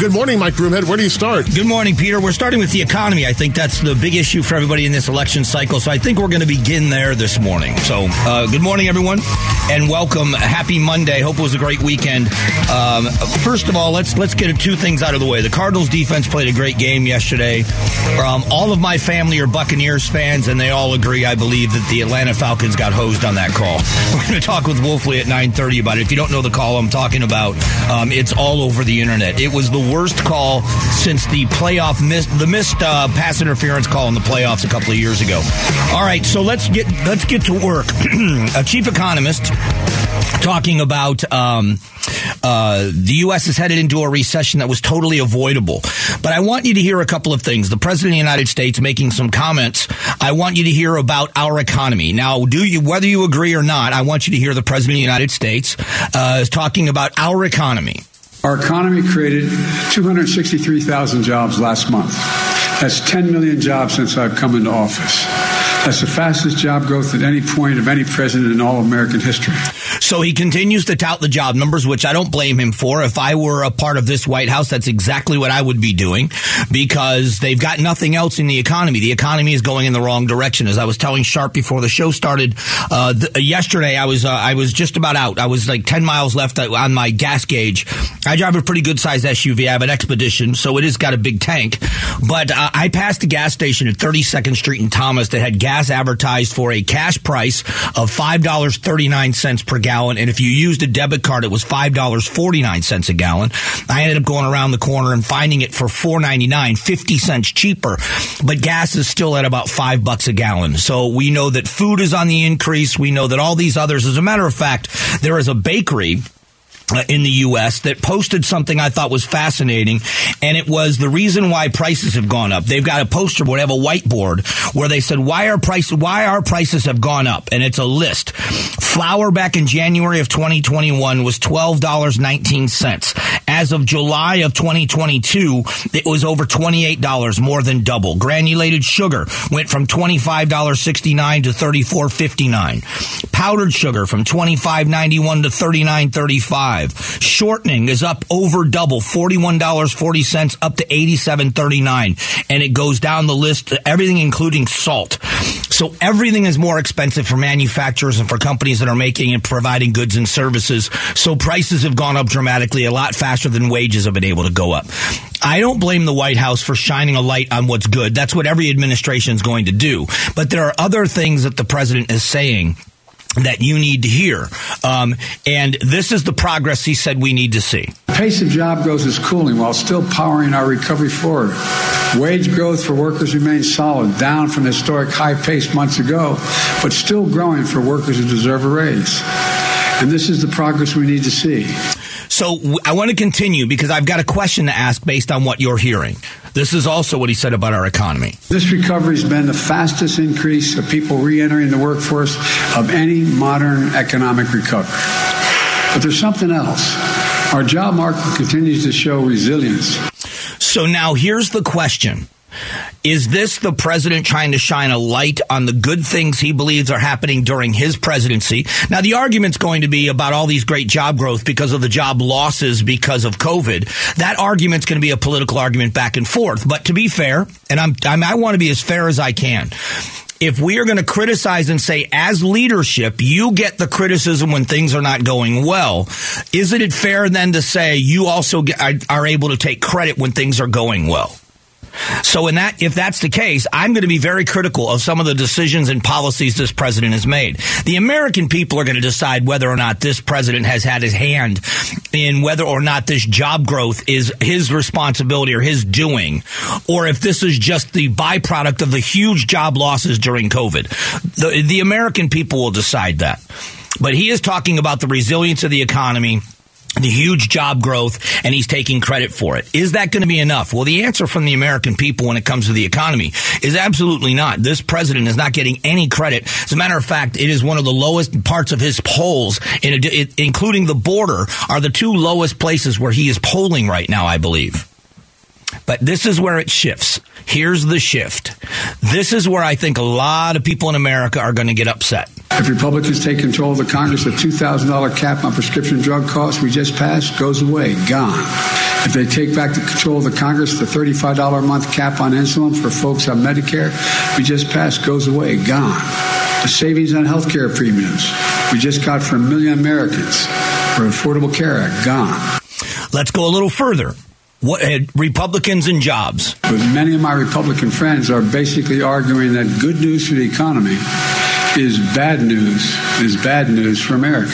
Good morning, Mike Broomhead. Where do you start? Good morning, Peter. We're starting with the economy. I think that's the big issue for everybody in this election cycle. So I think we're going to begin there this morning. So uh, good morning, everyone, and welcome. Happy Monday. Hope it was a great weekend. Um, first of all, let's let's get two things out of the way. The Cardinals defense played a great game yesterday. Um, all of my family are Buccaneers fans, and they all agree, I believe, that the Atlanta Falcons got hosed on that call. We're going to talk with Wolfley at 9:30 about it. If you don't know the call I'm talking about, um, it's all over the internet. It was the worst call since the playoff miss, the missed uh, pass interference call in the playoffs a couple of years ago. All right, so let's get let's get to work. a chief economist talking about um, uh, the U.S. is headed into a recession that was totally avoidable. But I want you to hear a couple of things. The President of the United States making some comments. I want you to hear about our economy. Now, do you, whether you agree or not, I want you to hear the President of the United States uh, talking about our economy. Our economy created 263,000 jobs last month. That's 10 million jobs since I've come into office. That's the fastest job growth at any point of any president in all American history. So he continues to tout the job numbers, which I don't blame him for. If I were a part of this White House, that's exactly what I would be doing because they've got nothing else in the economy. The economy is going in the wrong direction. As I was telling Sharp before the show started uh, th- yesterday, I was uh, I was just about out. I was like ten miles left on my gas gauge. I drive a pretty good sized SUV. I have an Expedition, so it has got a big tank. But uh, I passed a gas station at 32nd Street in Thomas that had gas advertised for a cash price of $5.39 per gallon. And if you used a debit card, it was $5.49 a gallon. I ended up going around the corner and finding it for $4.99, 50 cents cheaper. But gas is still at about five bucks a gallon. So we know that food is on the increase. We know that all these others, as a matter of fact, there is a bakery Uh, in the U.S. that posted something I thought was fascinating, and it was the reason why prices have gone up. They've got a poster board, they have a whiteboard where they said why our price, why our prices have gone up, and it's a list. Flour back in January of 2021 was twelve dollars nineteen cents. As of July of 2022, it was over twenty eight dollars, more than double. Granulated sugar went from twenty five dollars sixty nine to $34.59. Powdered sugar from $25.91 to $39.35. Shortening is up over double, $41.40 up to $87.39. And it goes down the list, everything including salt. So everything is more expensive for manufacturers and for companies that are making and providing goods and services. So prices have gone up dramatically a lot faster than wages have been able to go up. I don't blame the White House for shining a light on what's good. That's what every administration is going to do. But there are other things that the president is saying that you need to hear. Um, and this is the progress he said we need to see. The pace of job growth is cooling while still powering our recovery forward. Wage growth for workers remains solid, down from historic high pace months ago, but still growing for workers who deserve a raise. And this is the progress we need to see. So I want to continue because I've got a question to ask based on what you're hearing. This is also what he said about our economy. This recovery has been the fastest increase of people re entering the workforce of any modern economic recovery. But there's something else. Our job market continues to show resilience. So now here's the question. Is this the president trying to shine a light on the good things he believes are happening during his presidency? Now, the argument's going to be about all these great job growth because of the job losses because of COVID. That argument's going to be a political argument back and forth. But to be fair, and I'm, I'm I want to be as fair as I can if we are going to criticize and say, as leadership, you get the criticism when things are not going well, isn't it fair then to say you also get, are, are able to take credit when things are going well? So in that, if that's the case, I'm going to be very critical of some of the decisions and policies this president has made. The American people are going to decide whether or not this president has had his hand in whether or not this job growth is his responsibility or his doing, or if this is just the byproduct of the huge job losses during COVID. The, the American people will decide that. But he is talking about the resilience of the economy the huge job growth and he's taking credit for it. Is that going to be enough? Well, the answer from the American people when it comes to the economy is absolutely not. This president is not getting any credit. As a matter of fact, it is one of the lowest parts of his polls, including the border, are the two lowest places where he is polling right now, I believe. But this is where it shifts. Here's the shift. This is where I think a lot of people in America are going to get upset If Republicans take control of the Congress, the $2,000 cap on prescription drug costs we just passed goes away, gone. If they take back the control of the Congress, the $35 a month cap on insulin for folks on Medicare we just passed goes away, gone. The savings on health care premiums we just got for a million Americans for Affordable Care Act, gone. Let's go a little further. What, uh, Republicans and jobs. But many of my Republican friends are basically arguing that good news for the economy is bad news, is bad news for America.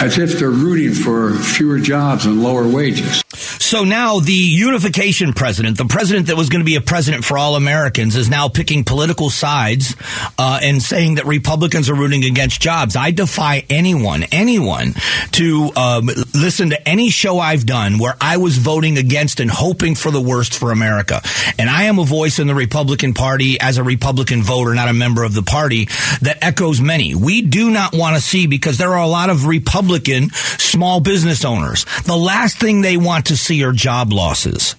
As if they're rooting for fewer jobs and lower wages. So now the unification president, the president that was going to be a president for all Americans, is now picking political sides uh, and saying that Republicans are rooting against jobs. I defy anyone, anyone, to um, listen to any show I've done where I was voting against and hoping for the worst for America. And I am a voice in the Republican Party as a Republican voter, not a member of the party, that echoes many. We do not want to see because there are a lot of Republican small business owners. The last thing they want to see your job losses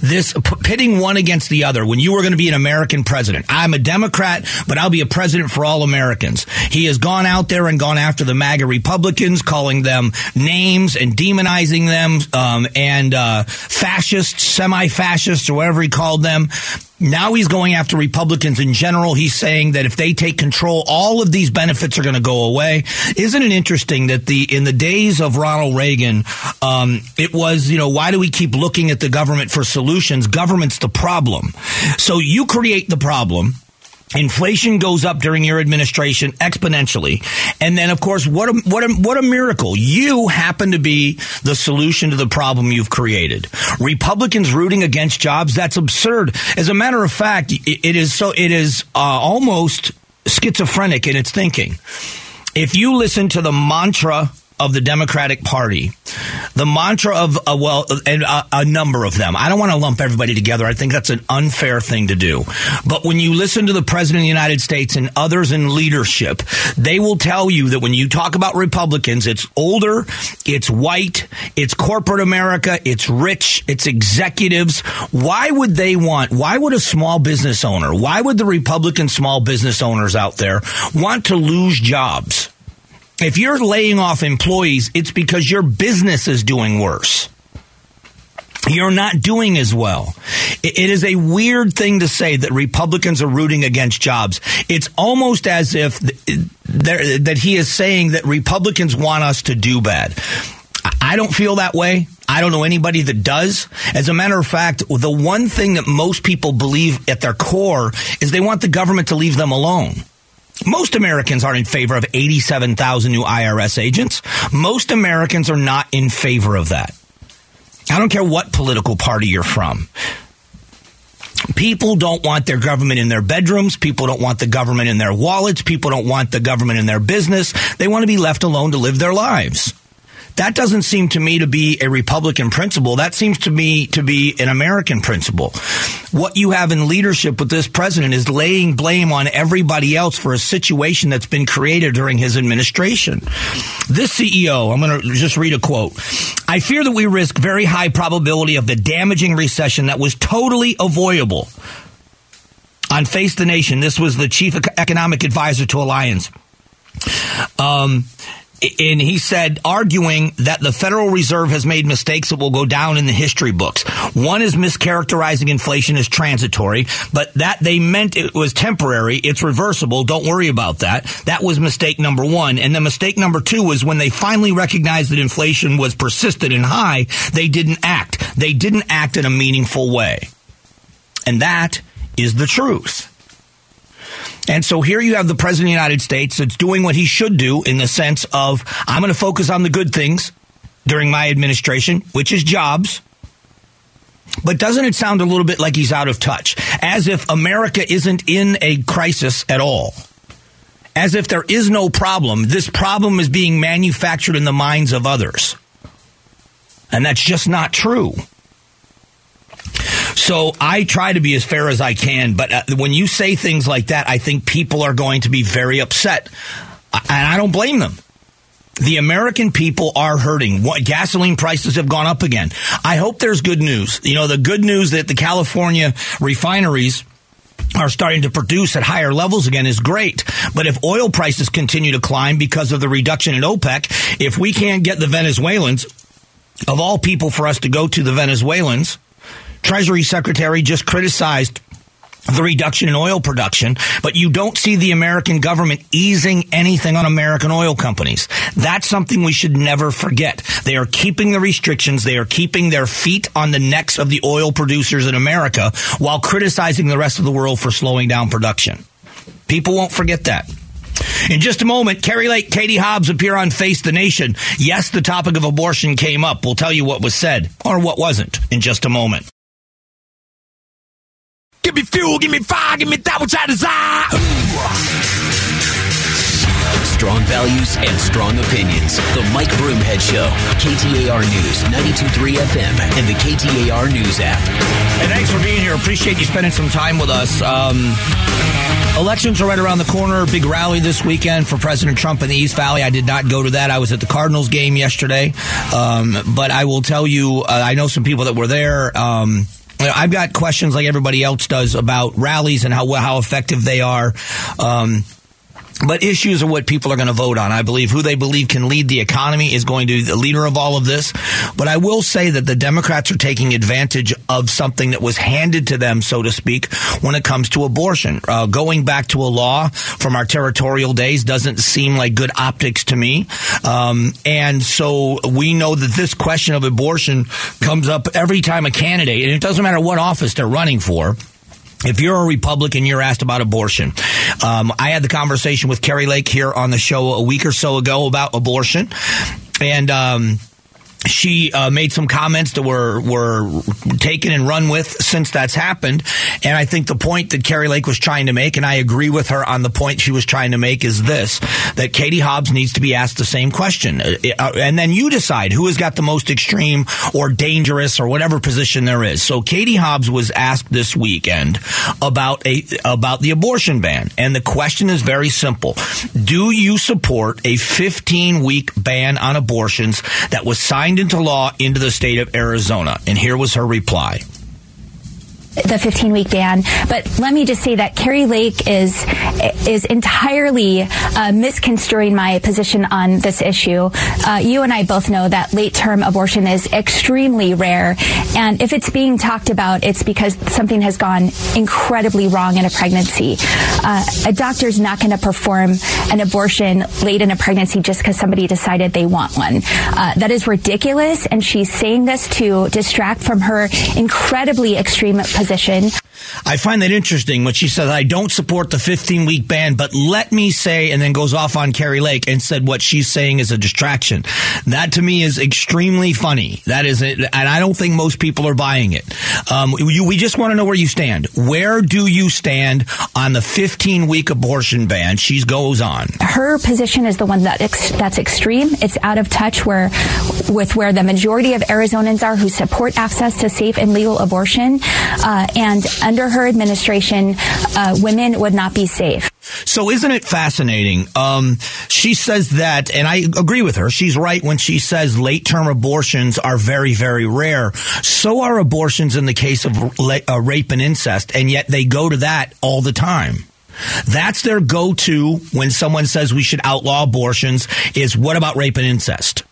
this pitting one against the other when you were going to be an American president. I'm a Democrat, but I'll be a president for all Americans. He has gone out there and gone after the MAGA Republicans, calling them names and demonizing them, um, and uh, fascists, semi-fascists, or whatever he called them. Now he's going after Republicans in general. He's saying that if they take control, all of these benefits are going to go away. Isn't it interesting that the in the days of Ronald Reagan, um, it was you know why do we keep looking at the government for solutions? Government's the problem. So you create the problem Inflation goes up during your administration exponentially. And then, of course, what a, what a, what a miracle. You happen to be the solution to the problem you've created. Republicans rooting against jobs, that's absurd. As a matter of fact, it is so, it is uh, almost schizophrenic in its thinking. If you listen to the mantra of the Democratic Party, the mantra of uh, well, and a, a number of them. I don't want to lump everybody together. I think that's an unfair thing to do. But when you listen to the president of the United States and others in leadership, they will tell you that when you talk about Republicans, it's older, it's white, it's corporate America, it's rich, it's executives. Why would they want? Why would a small business owner? Why would the Republican small business owners out there want to lose jobs? If you're laying off employees, it's because your business is doing worse. You're not doing as well. It is a weird thing to say that Republicans are rooting against jobs. It's almost as if that he is saying that Republicans want us to do bad. I don't feel that way. I don't know anybody that does. As a matter of fact, the one thing that most people believe at their core is they want the government to leave them alone. Most Americans aren't in favor of 87,000 new IRS agents. Most Americans are not in favor of that. I don't care what political party you're from. People don't want their government in their bedrooms. People don't want the government in their wallets. People don't want the government in their business. They want to be left alone to live their lives. That doesn't seem to me to be a Republican principle. That seems to me to be an American principle. What you have in leadership with this president is laying blame on everybody else for a situation that's been created during his administration. This CEO, I'm going to just read a quote. I fear that we risk very high probability of the damaging recession that was totally avoidable. On Face the Nation, this was the chief economic advisor to Allianz. Um, and he said, arguing that the Federal Reserve has made mistakes that will go down in the history books. One is mischaracterizing inflation as transitory, but that they meant it was temporary. It's reversible. Don't worry about that. That was mistake number one. And then mistake number two was when they finally recognized that inflation was persistent and high, they didn't act. They didn't act in a meaningful way. And that is the truth. And so here you have the president of the United States that's doing what he should do in the sense of, I'm going to focus on the good things during my administration, which is jobs. But doesn't it sound a little bit like he's out of touch? As if America isn't in a crisis at all. As if there is no problem. This problem is being manufactured in the minds of others. And that's just not true. So I try to be as fair as I can, but uh, when you say things like that, I think people are going to be very upset. And I don't blame them. The American people are hurting. What, gasoline prices have gone up again. I hope there's good news. You know, the good news that the California refineries are starting to produce at higher levels again is great. But if oil prices continue to climb because of the reduction in OPEC, if we can't get the Venezuelans, of all people for us to go to the Venezuelans, Treasury Secretary just criticized the reduction in oil production, but you don't see the American government easing anything on American oil companies. That's something we should never forget. They are keeping the restrictions. They are keeping their feet on the necks of the oil producers in America while criticizing the rest of the world for slowing down production. People won't forget that. In just a moment, Kari Lake, Katie Hobbs appear on Face the Nation. Yes, the topic of abortion came up. We'll tell you what was said or what wasn't in just a moment. Give me fuel, give me fire, give me that which I desire. Strong values and strong opinions. The Mike Broomhead Show. KTAR News, 92.3 FM, and the KTAR News app. Hey, thanks for being here. Appreciate you spending some time with us. Um, elections are right around the corner. Big rally this weekend for President Trump in the East Valley. I did not go to that. I was at the Cardinals game yesterday. Um, but I will tell you, uh, I know some people that were there. Um, I've got questions like everybody else does about rallies and how how effective they are. Um, but issues are what people are going to vote on. I believe who they believe can lead the economy is going to be the leader of all of this. But I will say that the Democrats are taking advantage of something that was handed to them, so to speak, when it comes to abortion. Uh, going back to a law from our territorial days doesn't seem like good optics to me. Um, and so we know that this question of abortion comes up every time a candidate, and it doesn't matter what office they're running for if you're a Republican, you're asked about abortion. Um, I had the conversation with Kari Lake here on the show a week or so ago about abortion, and um, she uh, made some comments that were were taken and run with since that's happened, and I think the point that Kari Lake was trying to make, and I agree with her on the point she was trying to make, is this: that Katie Hobbs needs to be asked the same question, uh, uh, and then you decide who has got the most extreme or dangerous or whatever position there is. So Katie Hobbs was asked this weekend about a about the abortion ban, and the question is very simple: Do you support a 15 week ban on abortions that was signed signed into law into the state of Arizona. And here was her reply the 15 week ban. But let me just say that Kari Lake is is entirely uh, misconstruing my position on this issue. Uh, you and I both know that late term abortion is extremely rare, and if it's being talked about, it's because something has gone incredibly wrong in a pregnancy. Uh, a doctor's not going to perform an abortion late in a pregnancy just because somebody decided they want one. Uh, that is ridiculous, and she's saying this to distract from her incredibly extreme position position. I find that interesting when she says, I don't support the 15 week ban, but let me say, and then goes off on Kari Lake and said what she's saying is a distraction. That to me is extremely funny. That is it. And I don't think most people are buying it. Um, you, we just want to know where you stand. Where do you stand on the 15 week abortion ban? She goes on. Her position is the one that ex- that's extreme. It's out of touch where, with where the majority of Arizonans are who support access to safe and legal abortion. Uh, and under her administration, uh, women would not be safe. So isn't it fascinating? Um, she says that, and I agree with her. She's right when she says late term abortions are very, very rare. So are abortions in the case of uh, rape and incest, and yet they go to that all the time. That's their go to when someone says we should outlaw abortions is what about rape and incest?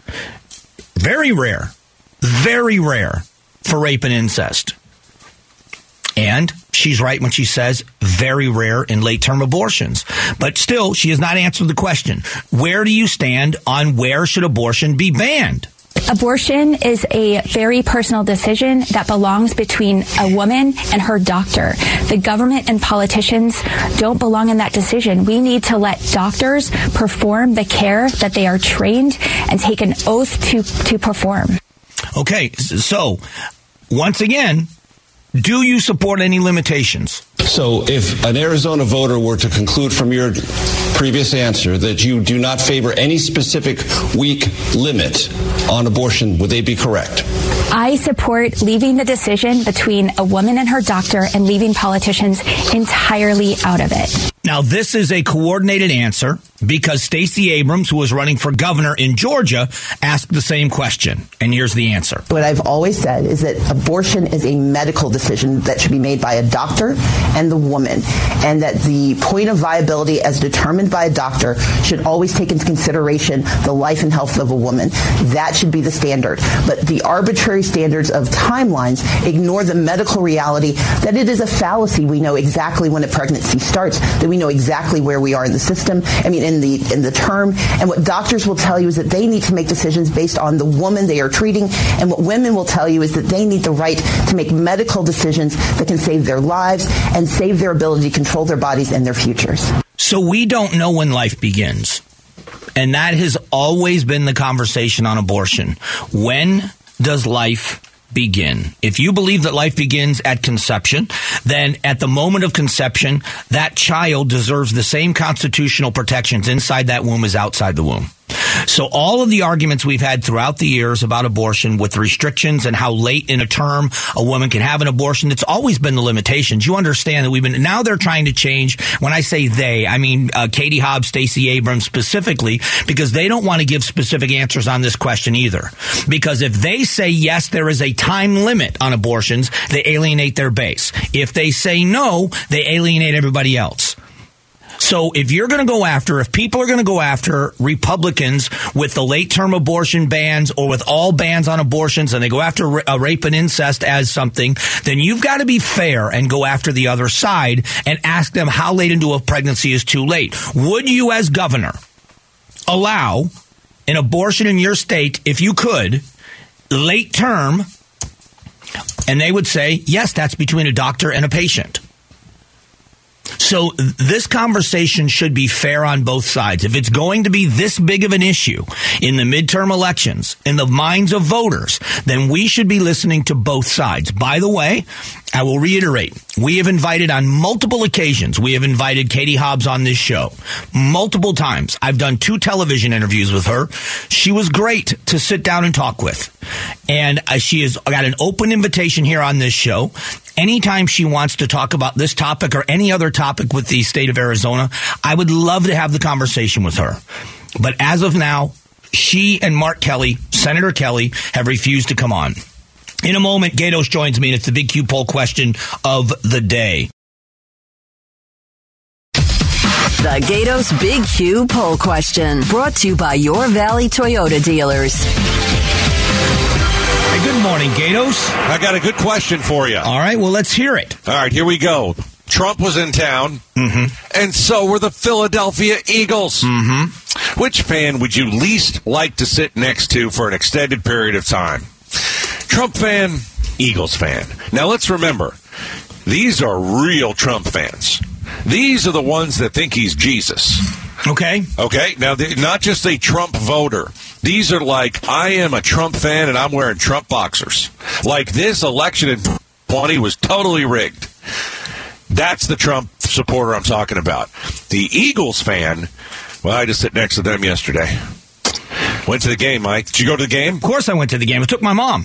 Very rare. Very rare for rape and incest. And she's right when she says very rare in late term abortions. But still, she has not answered the question. Where do you stand on where should abortion be banned? Abortion is a very personal decision that belongs between a woman and her doctor. The government and politicians don't belong in that decision. We need to let doctors perform the care that they are trained and take an oath to, to perform. Okay, so once again, do you support any limitations? So, if an Arizona voter were to conclude from your previous answer that you do not favor any specific week limit on abortion, would they be correct? I support leaving the decision between a woman and her doctor and leaving politicians entirely out of it. Now, this is a coordinated answer because Stacey Abrams, who was running for governor in Georgia, asked the same question. And here's the answer. What I've always said is that abortion is a medical decision that should be made by a doctor and the woman, and that the point of viability as determined by a doctor should always take into consideration the life and health of a woman. That should be the standard. But the arbitrary standards of timelines ignore the medical reality that it is a fallacy. We know exactly when a pregnancy starts, that we know exactly where we are in the system. I mean, in the in the term. And what doctors will tell you is that they need to make decisions based on the woman they are treating. And what women will tell you is that they need the right to make medical decisions that can save their lives and save their ability to control their bodies and their futures. So we don't know when life begins. And that has always been the conversation on abortion. When does life begin? If you believe that life begins at conception, then at the moment of conception, that child deserves the same constitutional protections inside that womb as outside the womb. So all of the arguments we've had throughout the years about abortion with restrictions and how late in a term a woman can have an abortion, it's always been the limitations. You understand that we've been, now they're trying to change. When I say they, I mean uh, Katie Hobbs, Stacey Abrams specifically, because they don't want to give specific answers on this question either. Because if they say yes, there is a time limit on abortions, they alienate their base. If they say no, they alienate everybody else. So if you're going to go after, if people are going to go after Republicans with the late term abortion bans or with all bans on abortions and they go after uh, rape and incest as something, then you've got to be fair and go after the other side and ask them how late into a pregnancy is too late. Would you as governor allow an abortion in your state if you could late term and they would say, yes, that's between a doctor and a patient. So this conversation should be fair on both sides. If it's going to be this big of an issue in the midterm elections, in the minds of voters, then we should be listening to both sides. By the way, I will reiterate, we have invited on multiple occasions, we have invited Katie Hobbs on this show multiple times. I've done two television interviews with her. She was great to sit down and talk with. And uh, she has got an open invitation here on this show. Anytime she wants to talk about this topic or any other topic with the state of Arizona, I would love to have the conversation with her. But as of now, she and Mark Kelly, Senator Kelly, have refused to come on. In a moment, Gatos joins me, and it's the big Q poll question of the day. The Gatos Big Q poll question brought to you by your Valley Toyota dealers. Hey, good morning, Gatos. I got a good question for you. All right, well, let's hear it. All right, here we go. Trump was in town, Mm-hmm. and so were the Philadelphia Eagles. Mm-hmm. Which fan would you least like to sit next to for an extended period of time? Trump fan, Eagles fan. Now let's remember, these are real Trump fans. These are the ones that think he's Jesus. Okay. Okay, now not just a Trump voter. These are like, I am a Trump fan and I'm wearing Trump boxers. Like this election in 20 was totally rigged. That's the Trump supporter I'm talking about. The Eagles fan, well, I just sit next to them yesterday. Went to the game, Mike. Did you go to the game? Of course, I went to the game. I took my mom.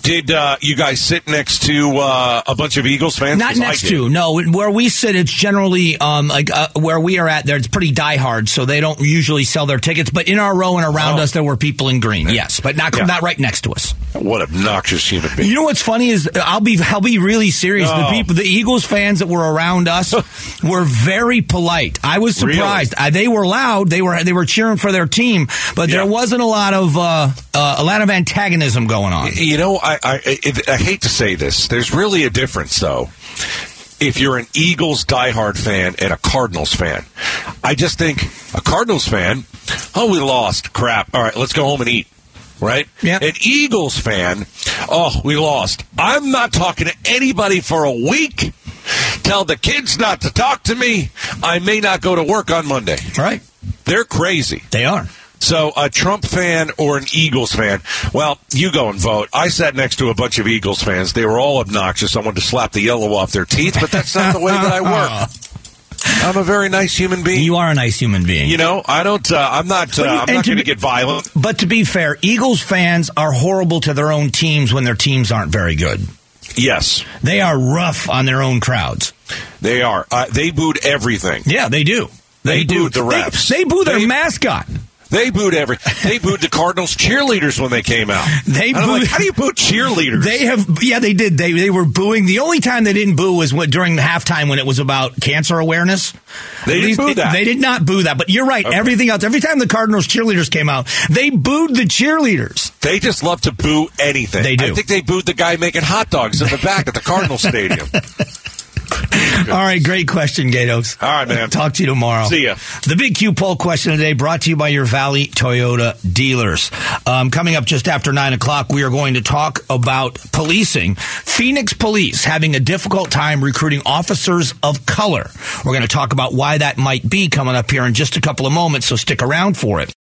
Did uh, you guys sit next to uh, a bunch of Eagles fans? Not I next to no. Where we sit, it's generally um, like uh, where we are at. There, it's pretty diehard, so they don't usually sell their tickets. But in our row and around Oh. us, there were people in green. Yes, but not Yeah. not right next to us. What obnoxious human being. You know what's funny is I'll be I'll be really serious. The people, the Eagles fans that were around us were very polite. I was Really? surprised. Uh, they were loud. They were they were cheering for their team, but Yeah. there wasn't a lot of uh, uh, a lot of antagonism going on. You know, I, I I I hate to say this. There's really a difference, though. If you're an Eagles diehard fan and a Cardinals fan, I just think a Cardinals fan, oh, we lost. Crap. All right, let's go home and eat. Right? Yeah. An Eagles fan, oh, we lost. I'm not talking to anybody for a week. Tell the kids not to talk to me. I may not go to work on Monday. Right? They're crazy. They are. So, a Trump fan or an Eagles fan? Well, you go and vote. I sat next to a bunch of Eagles fans. They were all obnoxious. I wanted to slap the yellow off their teeth, but that's not the way that I work. I'm a very nice human being. You are a nice human being. You know, I don't. Uh, I'm not. Uh, I'm not going to get violent. But to be fair, Eagles fans are horrible to their own teams when their teams aren't very good. Yes, They are rough on their own crowds. they are. Uh, they booed everything. Yeah, they do. They do. booed the They- refs. They, boo their They- mascot. They booed every. They booed the Cardinals cheerleaders when they came out. They I'm like, booed- how do you boo cheerleaders? They have, yeah, they did. They they were booing. The only time they didn't boo was during the halftime when it was about cancer awareness. They didn't boo that. They did not boo that. But you're right. Okay. Everything else. Every time the Cardinals cheerleaders came out, they booed the cheerleaders. They just love to boo anything. They do. I think they booed the guy making hot dogs in the back at the Cardinal Stadium. All right, great question, Gatos. All right, man. Talk to you tomorrow. See ya. The Big Q poll question today brought to you by your Valley Toyota dealers. Um, coming up just after 9 o'clock, we are going to talk about policing. Phoenix police having a difficult time recruiting officers of color. We're going to talk about why that might be coming up here in just a couple of moments, so stick around for it.